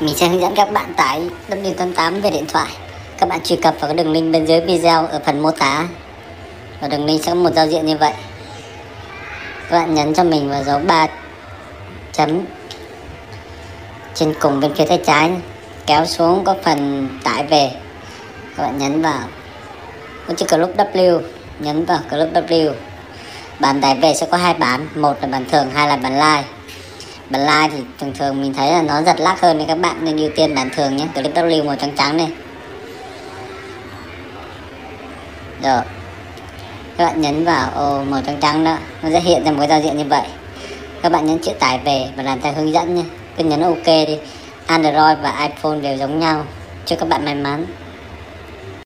mình sẽ hướng dẫn các bạn tải W88 về điện thoại. Các bạn truy cập vào cái đường link bên dưới video ở phần mô tả. Và đường link sẽ có một giao diện như vậy. Các bạn nhấn cho mình vào dấu 3 chấm trên cùng bên phía tay trái kéo xuống có phần tải về. Các bạn nhấn vào. Có chữ club W. Nhấn vào club W. Bản tải về sẽ có hai bản. Một là bản thường, hai là bản like bản lai thì thường thường mình thấy là nó giật lắc hơn nên các bạn, nên ưu tiên bản thường nhé. Clip W màu trắng trắng này. Rồi. Các bạn nhấn vào, ô, màu trắng trắng đó, nó sẽ hiện ra một cái giao diện như vậy. Các bạn nhấn chữ tải về và làm theo hướng dẫn nhé. Cứ nhấn ok đi. Android và iPhone đều giống nhau. Chúc các bạn may mắn.